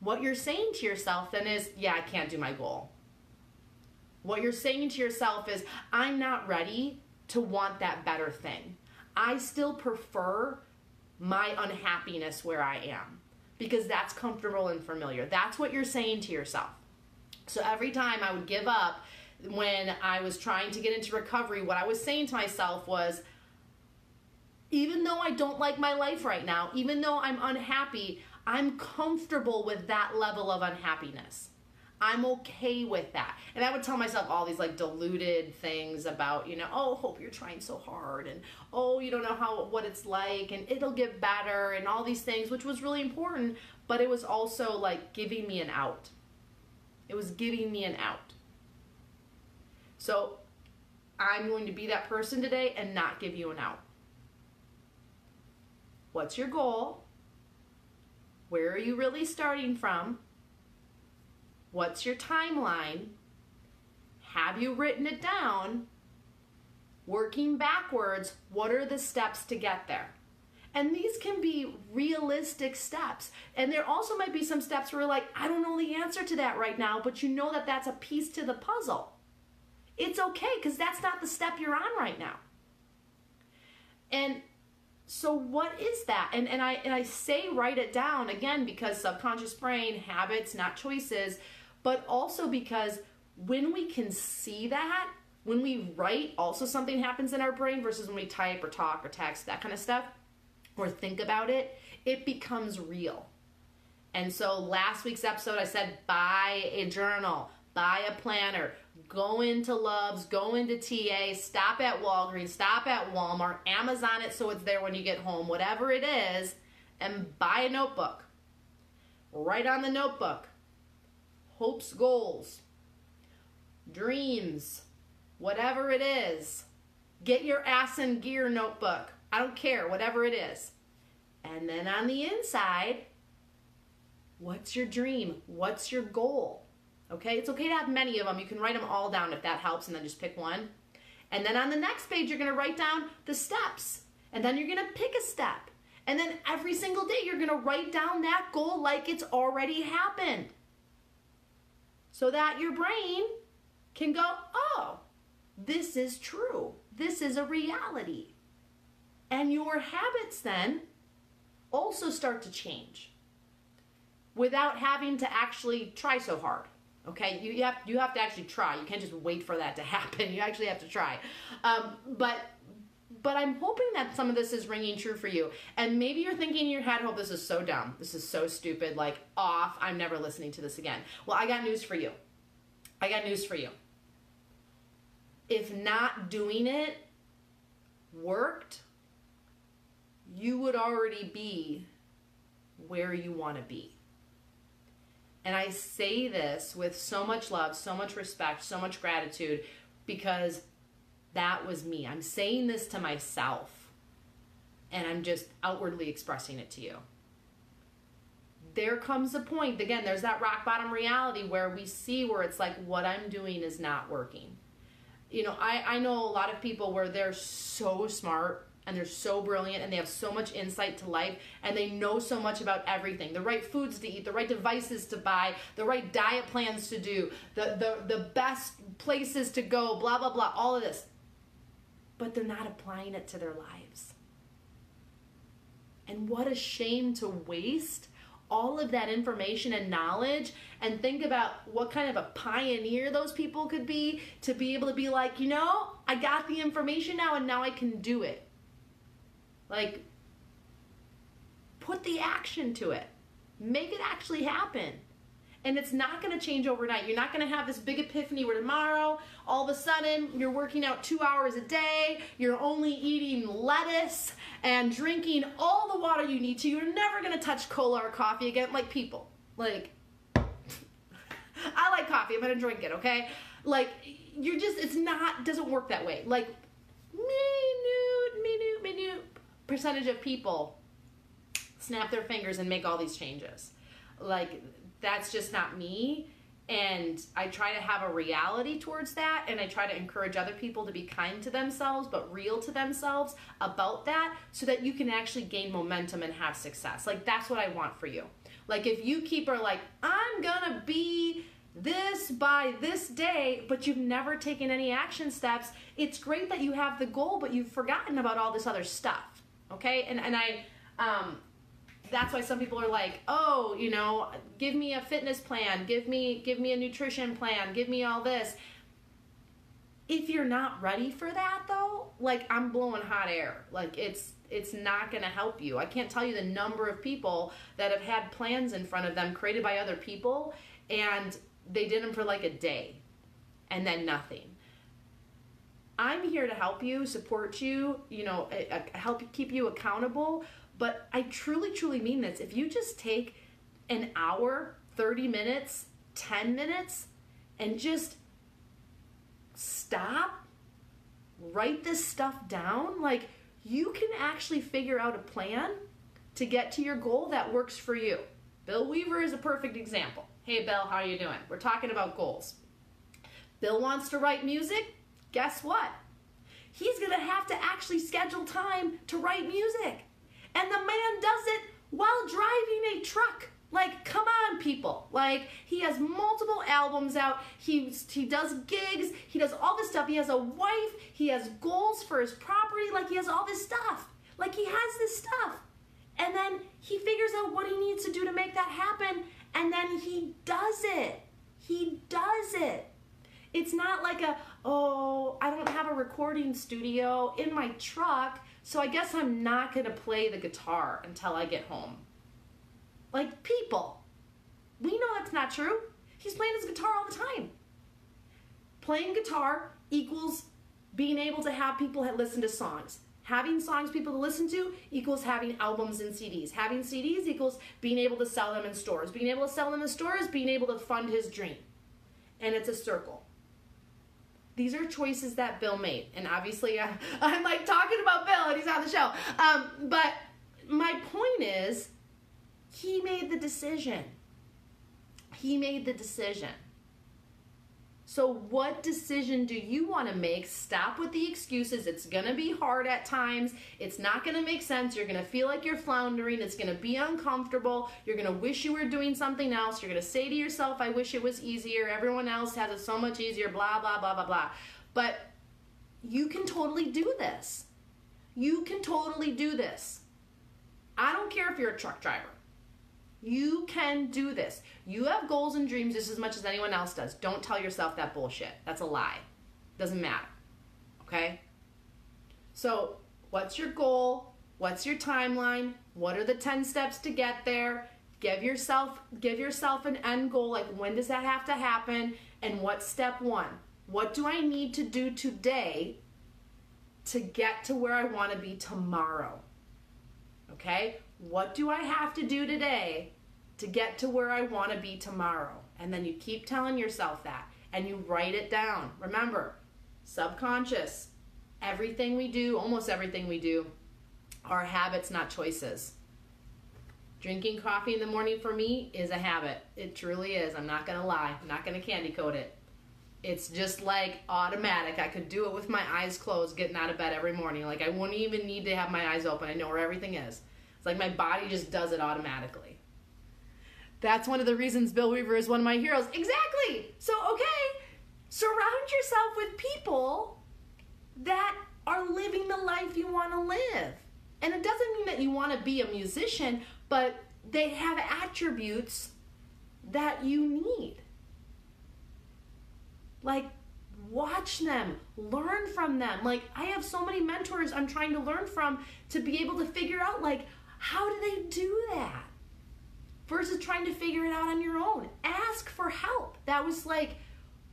What you're saying to yourself then is, yeah, I can't do my goal. What you're saying to yourself is, I'm not ready to want that better thing. I still prefer my unhappiness where I am because that's comfortable and familiar. That's what you're saying to yourself. So every time I would give up when I was trying to get into recovery, what I was saying to myself was, even though I don't like my life right now, even though I'm unhappy, I'm comfortable with that level of unhappiness. I'm okay with that. And I would tell myself all these like deluded things about, you know, oh, hope you're trying so hard and oh, you don't know how what it's like and it'll get better and all these things, which was really important, but it was also like giving me an out. It was giving me an out. So, I'm going to be that person today and not give you an out. What's your goal? Where are you really starting from? What's your timeline? Have you written it down? Working backwards, what are the steps to get there? And these can be realistic steps. And there also might be some steps where like, I don't know the answer to that right now, but you know that that's a piece to the puzzle. It's okay because that's not the step you're on right now. And so what is that? And and I and I say write it down again because subconscious brain habits, not choices but also because when we can see that, when we write, also something happens in our brain versus when we type or talk or text, that kind of stuff, or think about it, it becomes real. And so last week's episode, I said buy a journal, buy a planner, go into Love's, go into TA, stop at Walgreens, stop at Walmart, Amazon it so it's there when you get home, whatever it is, and buy a notebook. Write on the notebook hopes, goals, dreams, whatever it is. Get your ass in gear notebook. I don't care, whatever it is. And then on the inside, what's your dream? What's your goal? Okay, it's okay to have many of them. You can write them all down if that helps, and then just pick one. And then on the next page, you're gonna write down the steps. And then you're gonna pick a step. And then every single day, you're gonna write down that goal like it's already happened so that your brain can go, oh, this is true. This is a reality. And your habits then also start to change without having to actually try so hard. Okay, you, you have you have to actually try. You can't just wait for that to happen. You actually have to try. Um, but but I'm hoping that some of this is ringing true for you. And maybe you're thinking in your head, oh, this is so dumb. This is so stupid. Like, off. I'm never listening to this again. Well, I got news for you. I got news for you. If not doing it worked, you would already be where you want to be. And I say this with so much love, so much respect, so much gratitude because that was me. I'm saying this to myself and I'm just outwardly expressing it to you. There comes a point, again, there's that rock bottom reality where we see where it's like, what I'm doing is not working. You know, I, I know a lot of people where they're so smart and they're so brilliant and they have so much insight to life and they know so much about everything the right foods to eat the right devices to buy the right diet plans to do the, the, the best places to go blah blah blah all of this but they're not applying it to their lives and what a shame to waste all of that information and knowledge and think about what kind of a pioneer those people could be to be able to be like, you know, I got the information now and now I can do it. Like, put the action to it, make it actually happen. And it's not going to change overnight. You're not going to have this big epiphany where tomorrow, all of a sudden, you're working out two hours a day, you're only eating lettuce and drinking all the water you need to. You're never going to touch cola or coffee again, like people. Like, I like coffee, I'm going to drink it, okay? Like, you're just, it's not, doesn't work that way. Like, minute, minute, minute percentage of people snap their fingers and make all these changes. Like, that's just not me. And I try to have a reality towards that, and I try to encourage other people to be kind to themselves, but real to themselves about that, so that you can actually gain momentum and have success. Like, that's what I want for you. Like, if you keep are like, I'm gonna be this by this day, but you've never taken any action steps, it's great that you have the goal, but you've forgotten about all this other stuff okay and and i um that's why some people are like oh you know give me a fitness plan give me give me a nutrition plan give me all this. If you're not ready for that though like i'm blowing hot air. Like it's it's not going to help you. I can't tell you the number of people that have had plans in front of them created by other people and they did them for like a day and then nothing. I'm here to help you, support you, you know, help keep you accountable. But I truly, truly mean this. If you just take an hour, 30 minutes, 10 minutes, and just stop, write this stuff down, like you can actually figure out a plan to get to your goal that works for you. Bill Weaver is a perfect example. Hey, Bill, how are you doing? We're talking about goals. Bill wants to write music guess what? He's going to have to actually schedule time to write music. And the man does it while driving a truck. Like, come on, people. Like, he has multiple albums out. He, he does gigs. He does all this stuff. He has a wife. He has goals for his property. Like, he has all this stuff. Like, he has this stuff. And then he figures out what he needs to do to make that happen. And then he does it. He does it. It's not like a, oh, I don't have a recording studio in my truck, so I guess I'm not going to play the guitar until I get home. Like, people, we know that's not true. He's playing his guitar all the time. Playing guitar equals being able to have people listen to songs. Having songs people to listen to equals having albums and CDs. Having CDs equals being able to sell them in stores. Being able to sell them in stores, being able to fund his dream. And it's a circle these are choices that Bill made. And obviously, I, I'm like talking about Bill and he's on the show. Um, but my point is, he made the decision. He made the decision. So, what decision do you want to make? Stop with the excuses. It's going to be hard at times. It's not going to make sense. You're going to feel like you're floundering. It's going to be uncomfortable. You're going to wish you were doing something else. You're going to say to yourself, I wish it was easier. Everyone else has it so much easier, blah, blah, blah, blah, blah. But you can totally do this. You can totally do this. I don't care if you're a truck driver. You can do this. You have goals and dreams just as much as anyone else does. Don't tell yourself that bullshit. That's a lie. Doesn't matter. Okay? So, what's your goal? What's your timeline? What are the 10 steps to get there? Give yourself give yourself an end goal like when does that have to happen and what's step 1? What do I need to do today to get to where I want to be tomorrow? Okay? What do I have to do today to get to where I want to be tomorrow. And then you keep telling yourself that and you write it down. Remember, subconscious, everything we do, almost everything we do, are habits, not choices. Drinking coffee in the morning for me is a habit. It truly is. I'm not going to lie. I'm not going to candy coat it. It's just like automatic. I could do it with my eyes closed, getting out of bed every morning. Like I wouldn't even need to have my eyes open. I know where everything is. It's like my body just does it automatically. That's one of the reasons Bill Weaver is one of my heroes. Exactly. So, okay, surround yourself with people that are living the life you want to live. And it doesn't mean that you want to be a musician, but they have attributes that you need. Like, watch them, learn from them. Like, I have so many mentors I'm trying to learn from to be able to figure out, like, how do they do that? Versus trying to figure it out on your own. Ask for help. That was like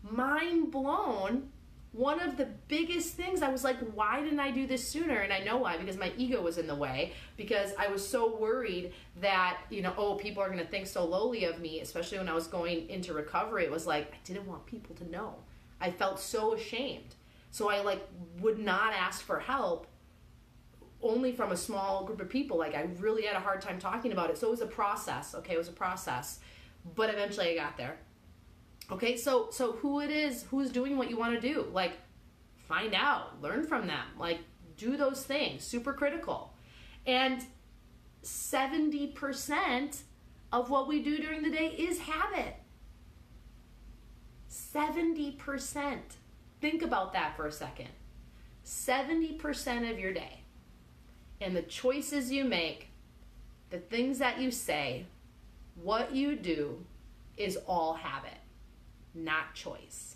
mind blown one of the biggest things I was like, why didn't I do this sooner? And I know why, because my ego was in the way, because I was so worried that, you know, oh, people are going to think so lowly of me, especially when I was going into recovery. It was like, I didn't want people to know. I felt so ashamed. So I like would not ask for help only from a small group of people. Like I really had a hard time talking about it. So it was a process. Okay, it was a process. But eventually I got there. Okay, so so who it is, who's doing what you want to do, like find out, learn from them, like do those things. Super critical, and seventy percent of what we do during the day is habit. Seventy percent. Think about that for a second. Seventy percent of your day, and the choices you make, the things that you say, what you do, is all habit not choice.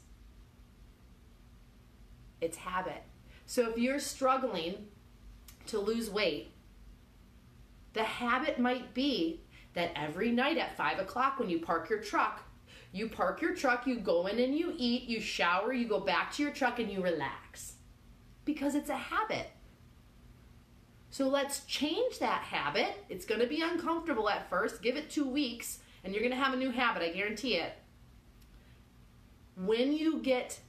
It's habit. So if you're struggling to lose weight, the habit might be that every night at five o'clock when you park your truck, you park your truck, you go in and you eat, you shower, you go back to your truck and you relax. Because it's a habit. So let's change that habit. It's going to be uncomfortable at first. Give it two weeks and you're going to have a new habit, I guarantee it when you get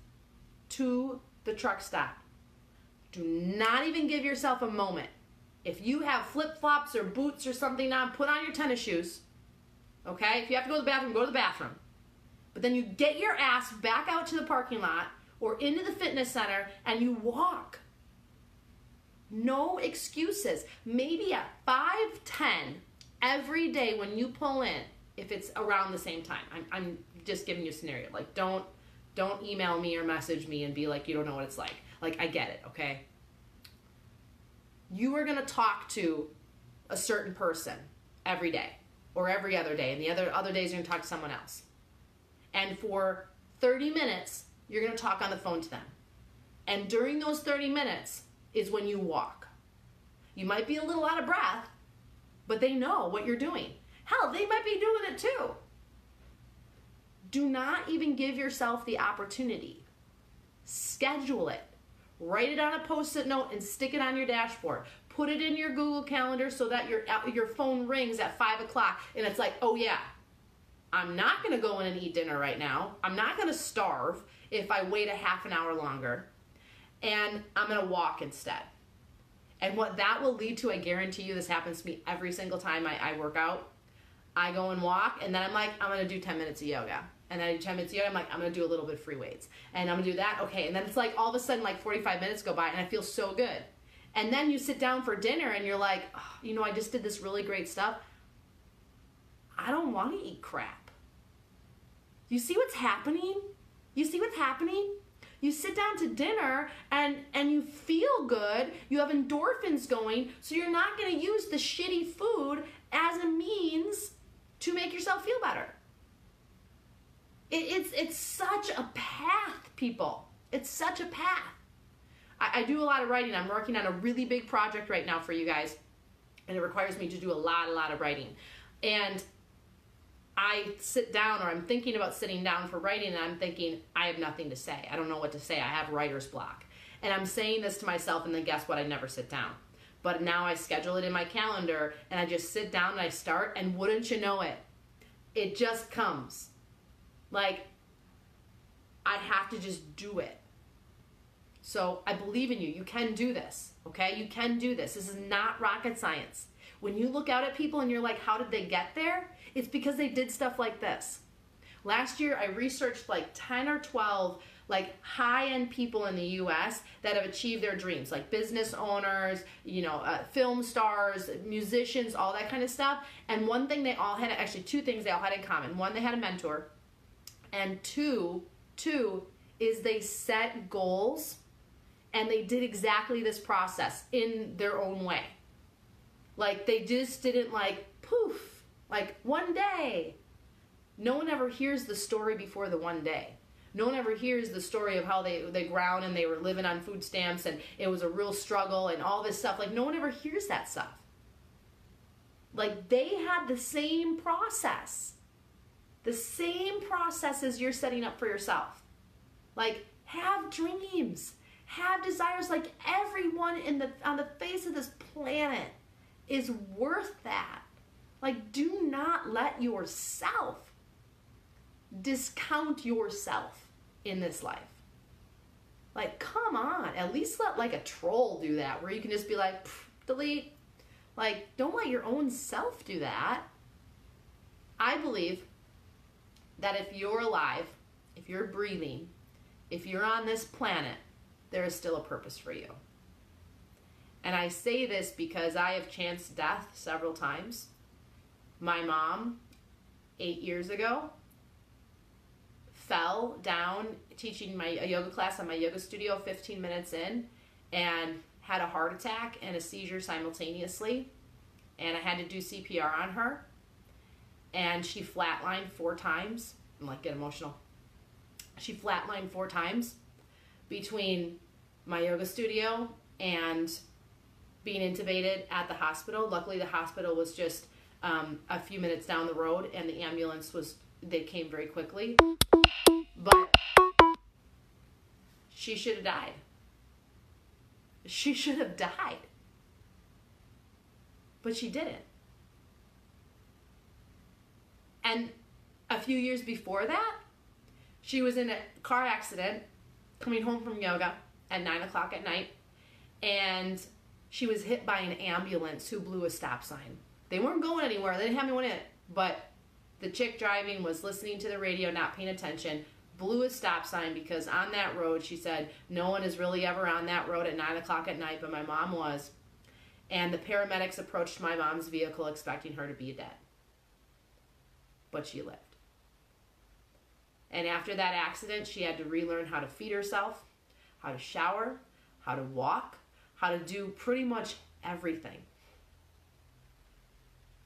to the truck stop, do not even give yourself a moment. If you have flip flops or boots or something on, put on your tennis shoes. Okay? If you have to go to the bathroom, go to the bathroom. But then you get your ass back out to the parking lot or into the fitness center and you walk. No excuses. Maybe at 5:10 every day when you pull in, if it's around the same time. I'm, I'm just giving you a scenario. Like don't don't email me or message me and be like, you don't know what it's like. Like, I get it, okay? You are going to talk to a certain person every day or every other day, and the other, other days you're going to talk to someone else. And for 30 minutes, you're going to talk on the phone to them. And during those 30 minutes is when you walk. You might be a little out of breath, but they know what you're doing. Hell, they might be doing it too. Do not even give yourself the opportunity. Schedule it. Write it on a post it note and stick it on your dashboard. Put it in your Google Calendar so that your, uh, your phone rings at 5 o'clock and it's like, oh yeah, I'm not to go in and eat dinner right now. I'm not to starve if I wait a half an hour longer. And I'm going to walk instead. And what that will lead to, I guarantee you, this happens to me every single time I, I work out. I go and walk, and then I'm like, I'm going to do 10 minutes of yoga and then 10 minutes of yoga, I'm like, I'm gonna do a little bit of free weights, and I'm gonna do that. Okay, and then it's like all of a sudden, like 45 minutes go by, and I feel so good. And then you sit down for dinner, and you're like, oh, you know, I just did this really great stuff. I don't want to eat crap. You see what's happening? You see what's happening? You sit down to dinner and and you feel good. You have endorphins going, so you're not going to use the shitty food as a means to make yourself feel better. It, it's it's such a path, people. It's such a path. I, I do a lot of writing. I'm working on a really big project right now for you guys, and it requires me to do a lot, a lot of writing. And I sit down, or I'm thinking about sitting down for writing, and I'm thinking, I have nothing to say. I don't know what to say. I have writer's block. And I'm saying this to myself, and then guess what? I never sit down. But now I schedule it in my calendar, and I just sit down and I start, and wouldn't you know it, it just comes. Like, I have to just do it. So I believe in you. You can do this, okay? You can do this. This is not rocket science. When you look out at people and you're like, how did they get there? It's because they did stuff like this. Last year, I researched like 10 or 12 like high-end people in the U.S. that have achieved their dreams, like business owners, you know, uh, film stars, musicians, all that kind of stuff. And one thing they all had, actually two things they all had in common. One, they had a mentor, and two, two is they set goals, and they did exactly this process in their own way. Like they just didn't like poof, like one day. No one ever hears the story before the one day no one ever hears the story of how they they ground and they were living on food stamps and it was a real struggle and all this stuff. Like no one ever hears that stuff. Like they had the same process. The same process as you're setting up for yourself. Like have dreams, have desires like everyone in the on the face of this planet is worth that. Like do not let yourself discount yourself in this life. Like, come on, at least let like a troll do that, where you can just be like, delete. Like, don't let your own self do that. I believe that if you're alive, if you're breathing, if you're on this planet, there is still a purpose for you. And I say this because I have chanced death several times. My mom, eight years ago, fell down teaching my a yoga class on my yoga studio 15 minutes in and had a heart attack and a seizure simultaneously and I had to do CPR on her and she flatlined four times. I'm like get emotional. She flatlined four times between my yoga studio and being intubated at the hospital. Luckily, the hospital was just um, a few minutes down the road, and the ambulance was they came very quickly. But she should have died. She should have died. But she didn't. And a few years before that, she was in a car accident coming home from yoga at 9 o'clock at night. And she was hit by an ambulance who blew a stop sign. They weren't going anywhere, they didn't have anyone in it. But the chick driving was listening to the radio, not paying attention, blew a stop sign because on that road, she said, no one is really ever on that road at 9 o'clock at night, but my mom was. And the paramedics approached my mom's vehicle expecting her to be dead. But she lived. And after that accident, she had to relearn how to feed herself, how to shower, how to walk, how to do pretty much everything.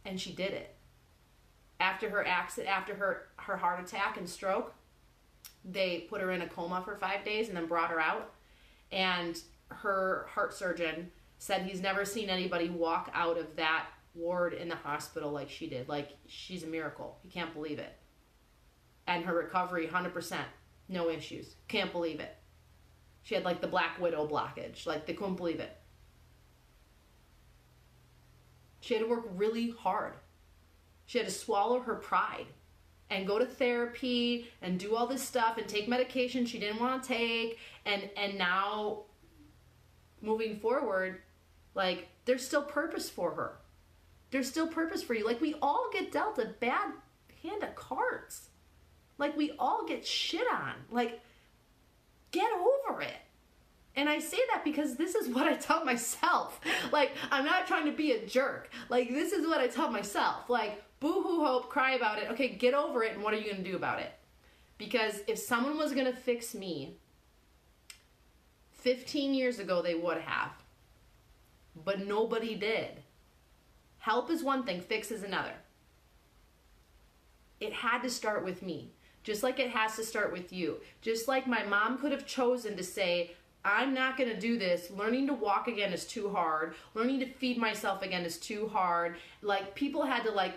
And she did it. After her accident, after her, her heart attack and stroke, they put her in a coma for five days and then brought her out. And her heart surgeon said he's never seen anybody walk out of that ward in the hospital like she did. Like, she's a miracle. He can't believe it. And her recovery, 100%, no issues. Can't believe it. She had like the Black Widow blockage. Like, they couldn't believe it. She had to work really hard. She had to swallow her pride and go to therapy and do all this stuff and take medication she didn't want to take and and now moving forward like there's still purpose for her. There's still purpose for you. Like we all get dealt a bad hand of cards. Like we all get shit on. Like get over it and I say that because this is what I tell myself. Like, I'm not trying to be a jerk. Like, this is what I tell myself. Like, boo hoo hope, cry about it. Okay, get over it, and what are you to do about it? Because if someone was to fix me 15 years ago, they would have. But nobody did. Help is one thing, fix is another. It had to start with me, just like it has to start with you. Just like my mom could have chosen to say, I'm not going to do this. Learning to walk again is too hard. Learning to feed myself again is too hard. Like people had to like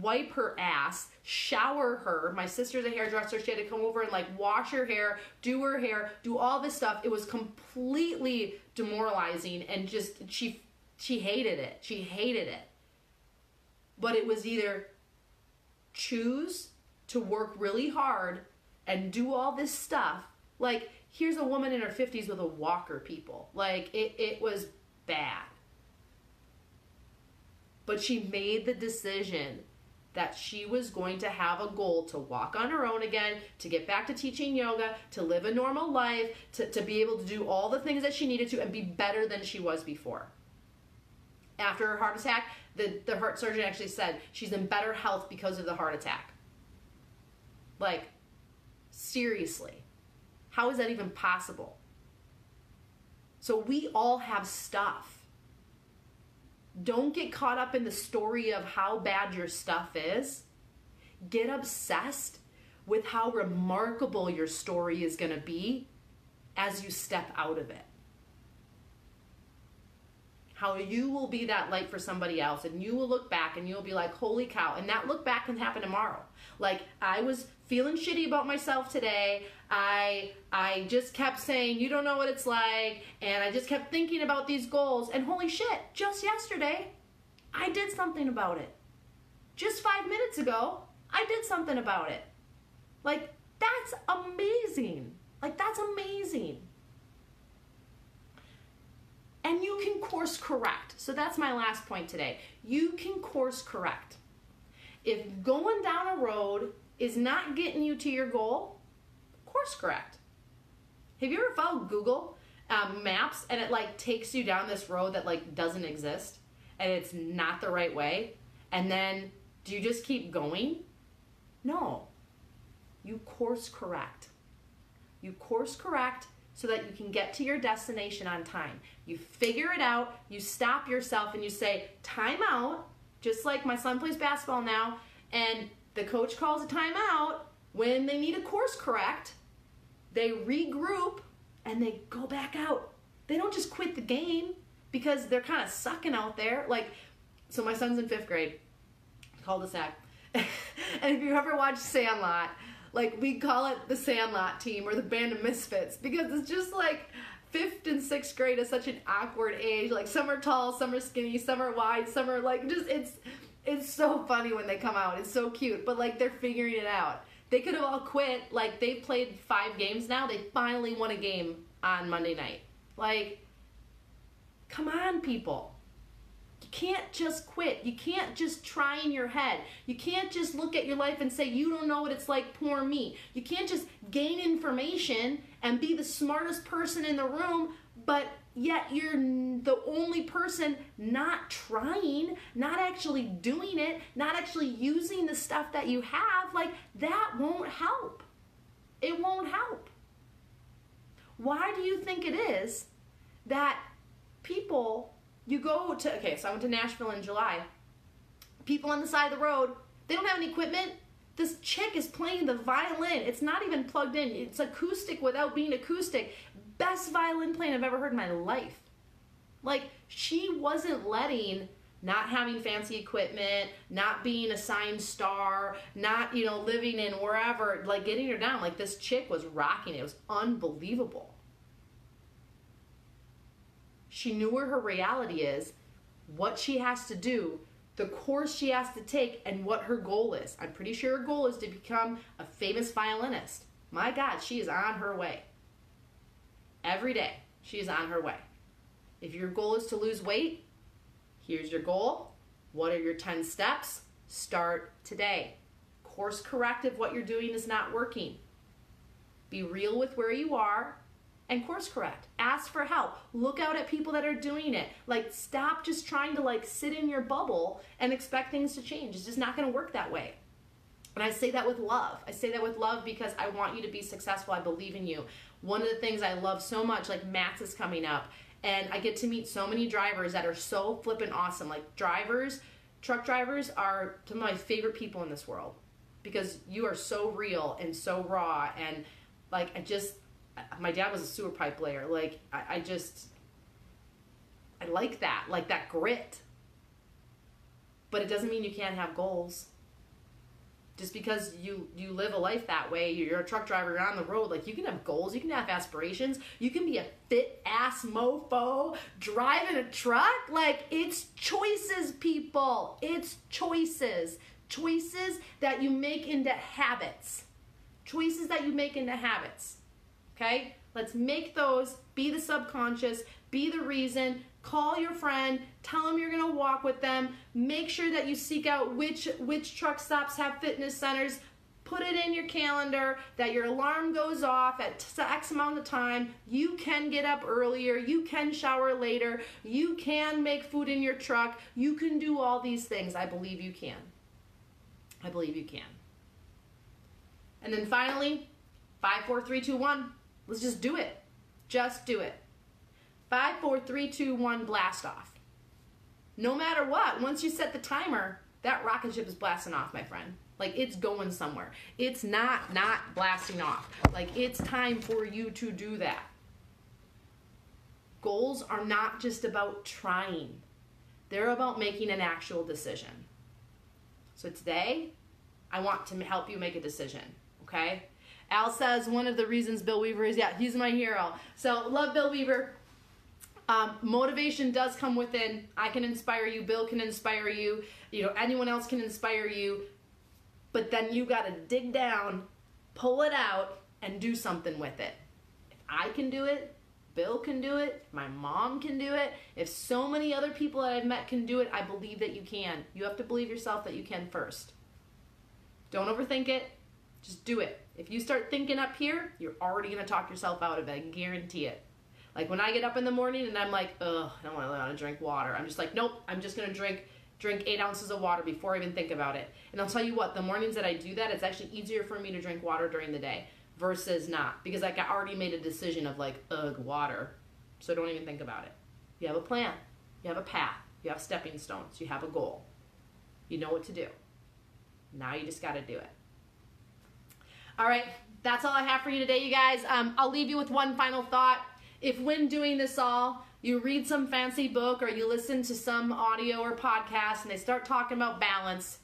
wipe her ass, shower her. My sister's a hairdresser. She had to come over and like wash her hair, do her hair, do all this stuff. It was completely demoralizing and just she she hated it. She hated it. But it was either choose to work really hard and do all this stuff. Like, here's a woman in her 50s with a walker, people. Like, it, it was bad. But she made the decision that she was going to have a goal to walk on her own again, to get back to teaching yoga, to live a normal life, to, to be able to do all the things that she needed to and be better than she was before. After her heart attack, the, the heart surgeon actually said she's in better health because of the heart attack. Like, seriously, how is that even possible? So, we all have stuff don't get caught up in the story of how bad your stuff is. Get obsessed with how remarkable your story is going to be as you step out of it. How you will be that light for somebody else, and you will look back and you'll be like, holy cow. And that look back can happen tomorrow. Like, I was feeling shitty about myself today. I I just kept saying you don't know what it's like and I just kept thinking about these goals and holy shit, just yesterday I did something about it. Just 5 minutes ago, I did something about it. Like that's amazing. Like that's amazing. And you can course correct. So that's my last point today. You can course correct. If going down a road is not getting you to your goal, course correct. Have you ever followed Google um, Maps and it like takes you down this road that like doesn't exist and it's not the right way? And then do you just keep going? No. You course correct. You course correct so that you can get to your destination on time. You figure it out, you stop yourself and you say, time out, just like my son plays basketball now, and the coach calls a timeout when they need a course correct. They regroup and they go back out. They don't just quit the game because they're kind of sucking out there. Like, so my son's in fifth grade, cul-de-sac. and if you ever watched Sandlot, like we call it the Sandlot team or the Band of Misfits because it's just like fifth and sixth grade is such an awkward age. Like some are tall, some are skinny, some are wide, some are like just it's it's so funny when they come out. It's so cute, but like they're figuring it out. They could have all quit. Like they've played five games now. They finally won a game on Monday night. Like, come on, people. Can't just quit. You can't just try in your head. You can't just look at your life and say, you don't know what it's like, poor me. You can't just gain information and be the smartest person in the room, but yet you're the only person not trying, not actually doing it, not actually using the stuff that you have, like that won't help. It won't help. Why do you think it is that people, you go to, okay, so I went to Nashville in July. People on the side of the road, they don't have any equipment. This chick is playing the violin. It's not even plugged in. It's acoustic without being acoustic best violin playing I've ever heard in my life. Like, she wasn't letting not having fancy equipment, not being a signed star, not, you know, living in wherever, like getting her down. Like, this chick was rocking it. It was unbelievable. She knew where her reality is, what she has to do, the course she has to take, and what her goal is. I'm pretty sure her goal is to become a famous violinist. My God, she is on her way. Every day, she is on her way. If your goal is to lose weight, here's your goal. What are your 10 steps? Start today. Course correct if what you're doing is not working. Be real with where you are and course correct. Ask for help. Look out at people that are doing it. Like stop just trying to like sit in your bubble and expect things to change. It's just not going to work that way. And I say that with love. I say that with love because I want you to be successful. I believe in you. One of the things I love so much, like MATS is coming up, and I get to meet so many drivers that are so flippin' awesome. Like drivers, truck drivers are some of my favorite people in this world because you are so real and so raw and like I just my dad was a sewer pipe layer. Like I, I just I like that, like that grit. But it doesn't mean you can't have goals just because you you live a life that way you're a truck driver you're on the road like you can have goals you can have aspirations you can be a fit ass mofo driving a truck like it's choices people it's choices choices that you make into habits. Choices that you make into habits. Okay? Let's make those be the subconscious, be the reason. Call your friend, tell them you're going to walk with them. Make sure that you seek out which which truck stops have fitness centers. Put it in your calendar that your alarm goes off at X amount of time. You can get up earlier. You can shower later. You can make food in your truck. You can do all these things. I believe you can. I believe you can. And then finally, five, four, three, two, one. Let's just do it. Just do it. Five, four, three, two, one, blast off. No matter what, once you set the timer, that rocket ship is blasting off, my friend. Like it's going somewhere. It's not not blasting off. Like it's time for you to do that. Goals are not just about trying. They're about making an actual decision. So today, I want to help you make a decision, okay? Al says one of the reasons Bill Weaver is, yeah, he's my hero. So love Bill Weaver. Um, motivation does come within. I can inspire you. Bill can inspire you. You know, anyone else can inspire you. But then you got to dig down, pull it out, and do something with it. If I can do it, Bill can do it, my mom can do it. If so many other people that I've met can do it, I believe that you can. You have to believe yourself that you can first. Don't overthink it. Just do it. If you start thinking up here, you're already going to talk yourself out of it. I guarantee it. Like when I get up in the morning and I'm like, ugh, I don't want to drink water. I'm just like, nope, I'm just going to drink drink eight ounces of water before I even think about it. And I'll tell you what, the mornings that I do that, it's actually easier for me to drink water during the day versus not because like I already made a decision of like, ugh, water. So don't even think about it. You have a plan, you have a path, you have stepping stones, you have a goal. You know what to do. Now you just got to do it. All right, that's all I have for you today, you guys. Um, I'll leave you with one final thought. If when doing this all, you read some fancy book or you listen to some audio or podcast and they start talking about balance,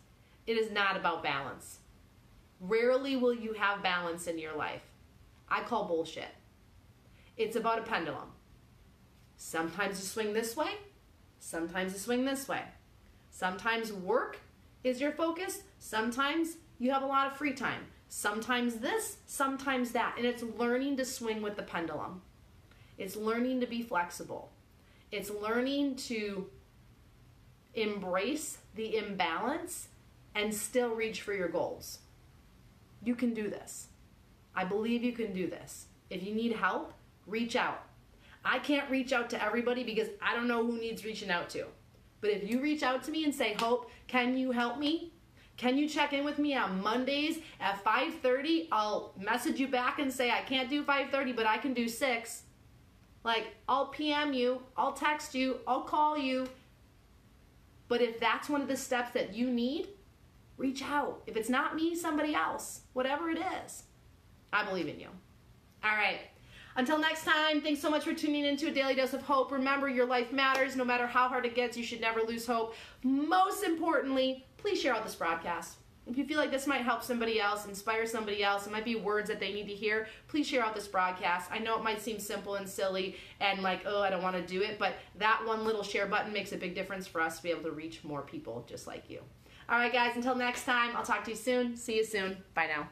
it is not about balance. Rarely will you have balance in your life. I call bullshit. It's about a pendulum. Sometimes you swing this way, sometimes you swing this way. Sometimes work is your focus, sometimes you have a lot of free time. Sometimes this, sometimes that. And it's learning to swing with the pendulum. It's learning to be flexible. It's learning to embrace the imbalance and still reach for your goals. You can do this. I believe you can do this. If you need help, reach out. I can't reach out to everybody because I don't know who needs reaching out to. But if you reach out to me and say, "Hope, can you help me?" Can you check in with me on Mondays at 5:30? I'll message you back and say I can't do 5:30, but I can do 6. Like I'll PM you, I'll text you, I'll call you. But if that's one of the steps that you need, reach out. If it's not me, somebody else, whatever it is. I believe in you. All right. Until next time, thanks so much for tuning into a daily dose of hope. Remember, your life matters. No matter how hard it gets, you should never lose hope. Most importantly, please share out this broadcast. If you feel like this might help somebody else, inspire somebody else, it might be words that they need to hear, please share out this broadcast. I know it might seem simple and silly and like, oh, I don't want to do it, but that one little share button makes a big difference for us to be able to reach more people just like you. All right, guys, until next time, I'll talk to you soon. See you soon. Bye now.